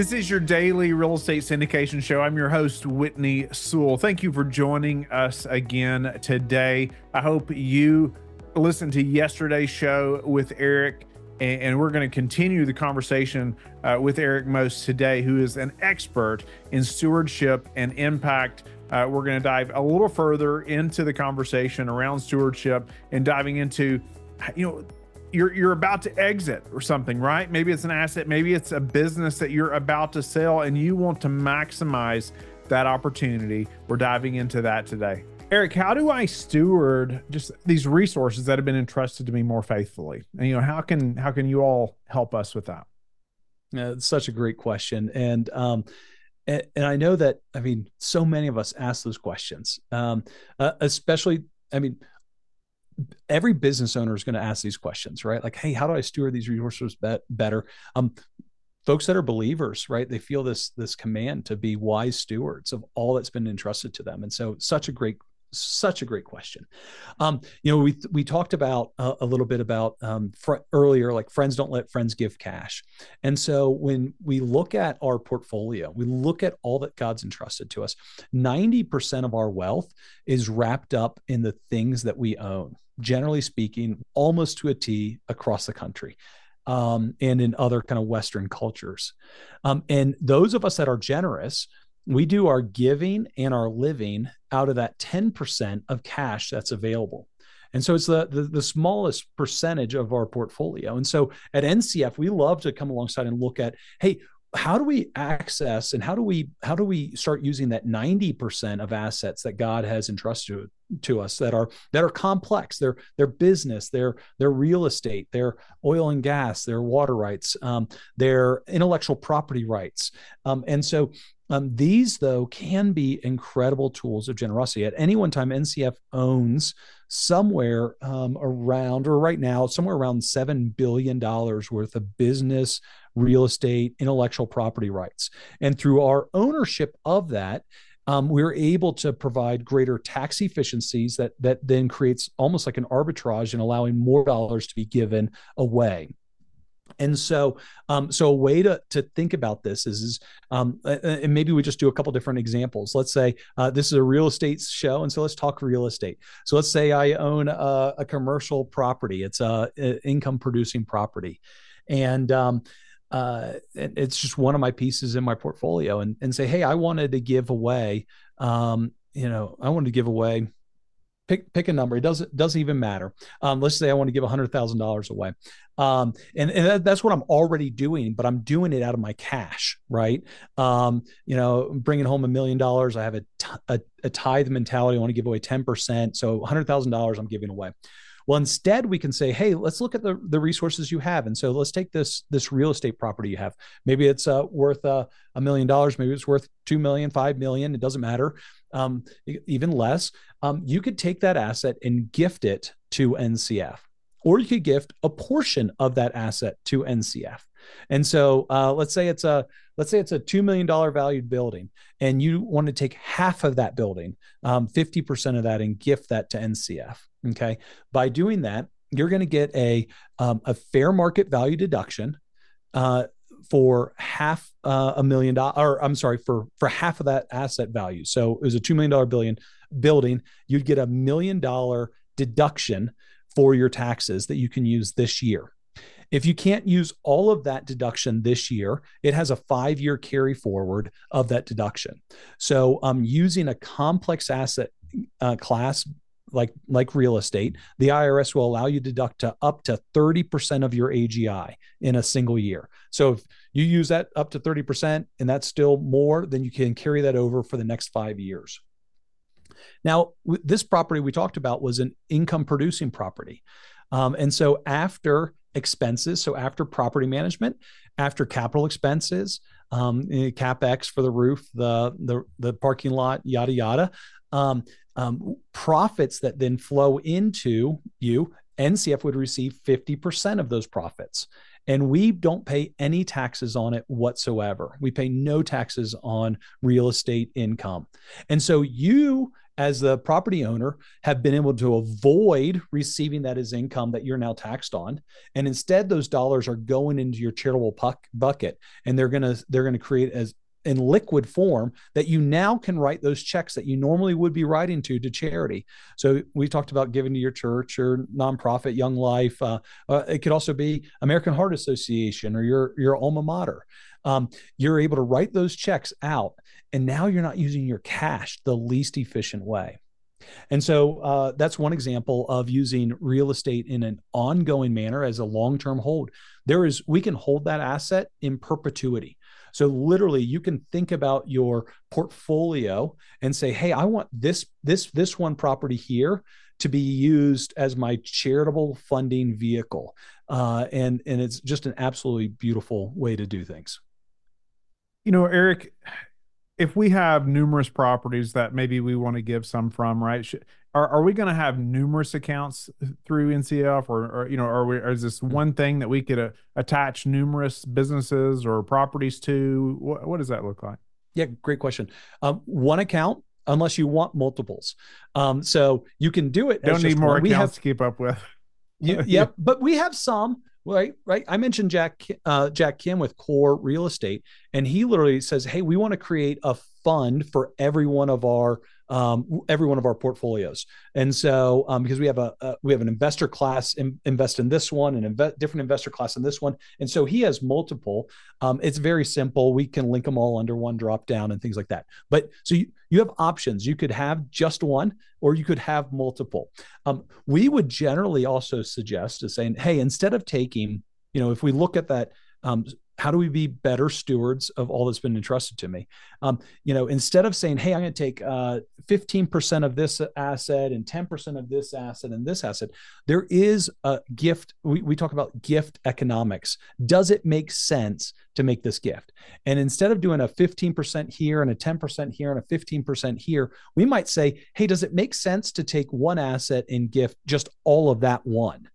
This is your daily real estate syndication show. I'm your host, Whitney Sewell. Thank you for joining us again today. I hope you listened to yesterday's show with Eric, and we're going to continue the conversation uh, with Eric Most today, who is an expert in stewardship and impact. Uh, we're going to dive a little further into the conversation around stewardship and diving into, you know, you're you're about to exit or something, right? Maybe it's an asset, maybe it's a business that you're about to sell and you want to maximize that opportunity. We're diving into that today. Eric, how do I steward just these resources that have been entrusted to me more faithfully? And you know, how can how can you all help us with that? Yeah, it's such a great question. And um and, I know that I mean so many of us ask those questions. Um uh, especially I mean every business owner is going to ask these questions, right? Like, hey, how do I steward these resources be- better? Um, folks that are believers, right? They feel this this command to be wise stewards of all that's been entrusted to them, and so such a great such a great question. Um, you know, we we talked about uh, a little bit about um, fr- earlier, like friends don't let friends give cash, and so when we look at our portfolio, we look at all that God's entrusted to us. Ninety percent of our wealth is wrapped up in the things that we own. Generally speaking, almost to a T across the country. Um, and in other kind of Western cultures. Um, and those of us that are generous, we do our giving and our living out of that 10% of cash that's available. And so it's the, the, the smallest percentage of our portfolio. And so at NCF, we love to come alongside and look at, hey, how do we access and how do we how do we start using that 90% of assets that God has entrusted to us that are that are complex their their business their their real estate their oil and gas their water rights um, their intellectual property rights um, and so um, these, though, can be incredible tools of generosity. At any one time, NCF owns somewhere um, around, or right now, somewhere around $7 billion worth of business, real estate, intellectual property rights. And through our ownership of that, um, we're able to provide greater tax efficiencies that that then creates almost like an arbitrage in allowing more dollars to be given away. And so, um, so a way to to think about this is, is um, and maybe we just do a couple different examples. Let's say uh, this is a real estate show, and so let's talk real estate. So let's say I own a, a commercial property; it's a, a income producing property, and um, uh, and it's just one of my pieces in my portfolio. And and say, hey, I wanted to give away, um, you know, I wanted to give away pick pick a number. It doesn't doesn't even matter. Um, let's say I want to give hundred thousand dollars away, um, and and that, that's what I'm already doing, but I'm doing it out of my cash, right? Um, you know, bringing home a million dollars. I have a, t- a, a tithe mentality. I want to give away ten percent, so hundred thousand dollars I'm giving away. Well, instead we can say, hey, let's look at the, the resources you have. And so let's take this this real estate property you have. Maybe it's uh, worth uh, a million dollars. Maybe it's worth two million, five million. It doesn't matter. Um, even less. Um, you could take that asset and gift it to NCF, or you could gift a portion of that asset to NCF. And so uh, let's say it's a let's say it's a two million dollar valued building, and you want to take half of that building, um, fifty percent of that, and gift that to NCF. Okay, by doing that, you're going to get a um, a fair market value deduction. Uh, for half uh, a million dollars, or I'm sorry, for for half of that asset value. So it was a two million dollar billion building. You'd get a million dollar deduction for your taxes that you can use this year. If you can't use all of that deduction this year, it has a five year carry forward of that deduction. So, um, using a complex asset uh, class like like real estate, the IRS will allow you to deduct to up to 30% of your AGI in a single year. So if you use that up to 30% and that's still more, then you can carry that over for the next 5 years. Now, this property we talked about was an income producing property. Um, and so after expenses, so after property management, after capital expenses, um, eh, capex for the roof, the the, the parking lot, yada yada, um, um, profits that then flow into you, NCF would receive 50% of those profits. And we don't pay any taxes on it whatsoever. We pay no taxes on real estate income. And so you as the property owner, have been able to avoid receiving that as income that you're now taxed on, and instead those dollars are going into your charitable puck bucket, and they're gonna they're gonna create as in liquid form that you now can write those checks that you normally would be writing to to charity. So we talked about giving to your church or nonprofit, Young Life. Uh, uh, it could also be American Heart Association or your your alma mater. Um, you're able to write those checks out, and now you're not using your cash the least efficient way. And so uh, that's one example of using real estate in an ongoing manner as a long term hold. There is, we can hold that asset in perpetuity. So literally you can think about your portfolio and say, "Hey, I want this this this one property here to be used as my charitable funding vehicle." Uh, and and it's just an absolutely beautiful way to do things. You know, Eric, if we have numerous properties that maybe we want to give some from, right? are, are we going to have numerous accounts through NCF or, or you know, are we, or is this hmm. one thing that we could uh, attach numerous businesses or properties to? What, what does that look like? Yeah, great question. Um, one account, unless you want multiples. Um, so you can do it. Don't need more accounts have, to keep up with. yeah, yep, but we have some right right. I mentioned jack uh, jack kim with core real estate and he literally says hey we want to create a fund for every one of our um, every one of our portfolios. And so, um, because we have a, a, we have an investor class in, invest in this one and invest different investor class in this one, and so he has multiple. Um, it's very simple. We can link them all under one drop down and things like that. But so you you have options. You could have just one, or you could have multiple. Um, we would generally also suggest is saying, hey, instead of taking, you know, if we look at that um, how do we be better stewards of all that's been entrusted to me? Um, you know instead of saying hey i'm going to take uh, 15% of this asset and 10% of this asset and this asset there is a gift we, we talk about gift economics. Does it make sense to make this gift? And instead of doing a 15% here and a 10% here and a 15% here we might say hey does it make sense to take one asset and gift just all of that one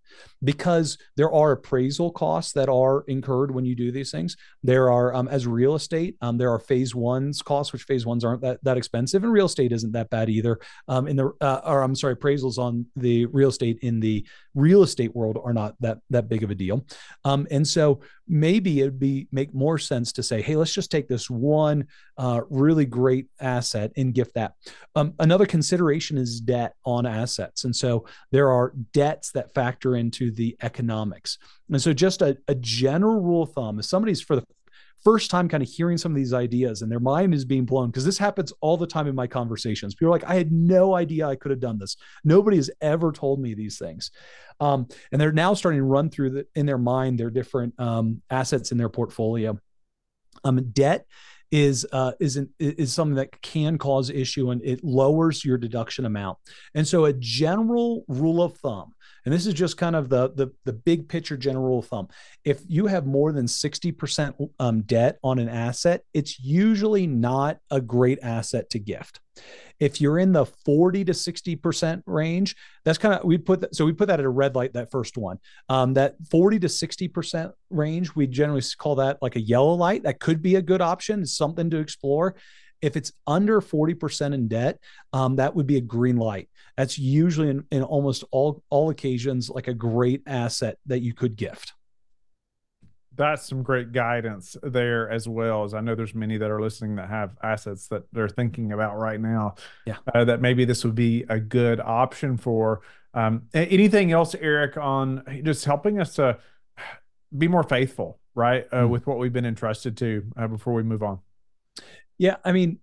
because there are appraisal costs that are incurred when you do these things. There are, um, as real estate, um, there are phase ones costs, which phase ones aren't that, that expensive, and real estate isn't that bad either. Um, in the, uh, or I'm sorry, appraisals on the real estate in the real estate world are not that that big of a deal. Um, and so maybe it'd be make more sense to say, hey, let's just take this one uh, really great asset and gift that. Um, another consideration is debt on assets, and so there are debts that factor into the economics. And so, just a, a general rule of thumb: if somebody's for the first time kind of hearing some of these ideas and their mind is being blown because this happens all the time in my conversations. People are like, I had no idea I could have done this. Nobody has ever told me these things. Um, and they're now starting to run through the, in their mind their different um, assets in their portfolio. Um, debt is uh, is an, is something that can cause issue and it lowers your deduction amount. And so, a general rule of thumb and this is just kind of the the, the big picture general rule of thumb. If you have more than 60% um, debt on an asset, it's usually not a great asset to gift. If you're in the 40 to 60% range, that's kind of we put that so we put that at a red light, that first one. Um, that 40 to 60% range, we generally call that like a yellow light. That could be a good option, it's something to explore. If it's under 40% in debt, um, that would be a green light. That's usually in, in almost all, all occasions like a great asset that you could gift that's some great guidance there as well as i know there's many that are listening that have assets that they're thinking about right now yeah. uh, that maybe this would be a good option for um, anything else eric on just helping us to be more faithful right uh, mm. with what we've been entrusted to uh, before we move on? Yeah, I mean,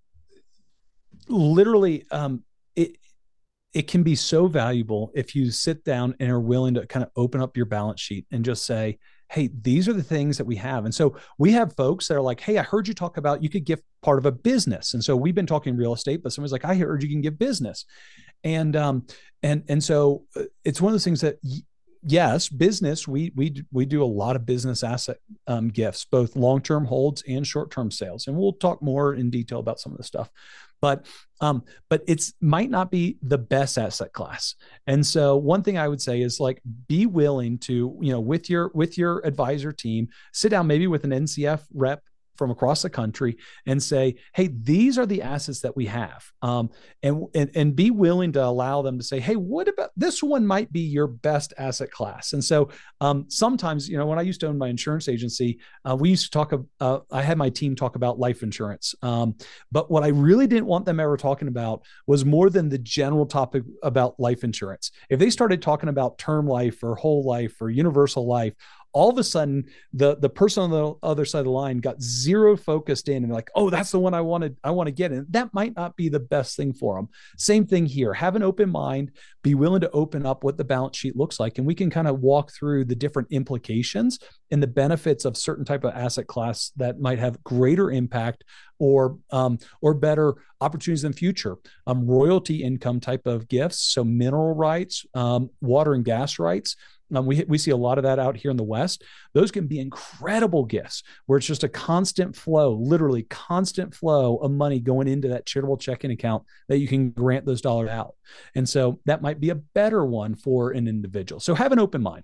literally, um, it it can be so valuable if you sit down and are willing to kind of open up your balance sheet and just say, hey, these are the things that we have. And so we have folks that are like, hey, I heard you talk about you could give part of a business. And so we've been talking real estate, but someone's like, I heard you can give business. And um and and so uh, it's one of those things that yes, business, we we we do a lot of business asset um, gifts, both long-term holds and short-term sales, and we'll talk more in detail about some of the stuff. But um, but it's might not be the best asset class. And so one thing I would say is like be willing to you know with your with your advisor team sit down maybe with an NCF rep from across the country and say, "Hey, these are the assets that we have," um, and, and and be willing to allow them to say, "Hey, what about this one? Might be your best asset class." And so um, sometimes, you know, when I used to own my insurance agency, uh, we used to talk. Uh, I had my team talk about life insurance, um, but what I really didn't want them ever talking about was more than the general topic about life insurance. If they started talking about term life or whole life or universal life, all of a sudden the the person on the other side of the line got zero focused in and like oh that's the one i wanted i want to get in. That might not be the best thing for them same thing here have an open mind be willing to open up what the balance sheet looks like and we can kind of walk through the different implications and the benefits of certain type of asset class that might have greater impact or um, or better opportunities in the future. Um, royalty income type of gifts, so mineral rights, um, water and gas rights. Um, we, we see a lot of that out here in the West. Those can be incredible gifts where it's just a constant flow, literally constant flow of money going into that charitable checking account that you can grant those dollars out. And so that might be a better one for an individual. So have an open mind.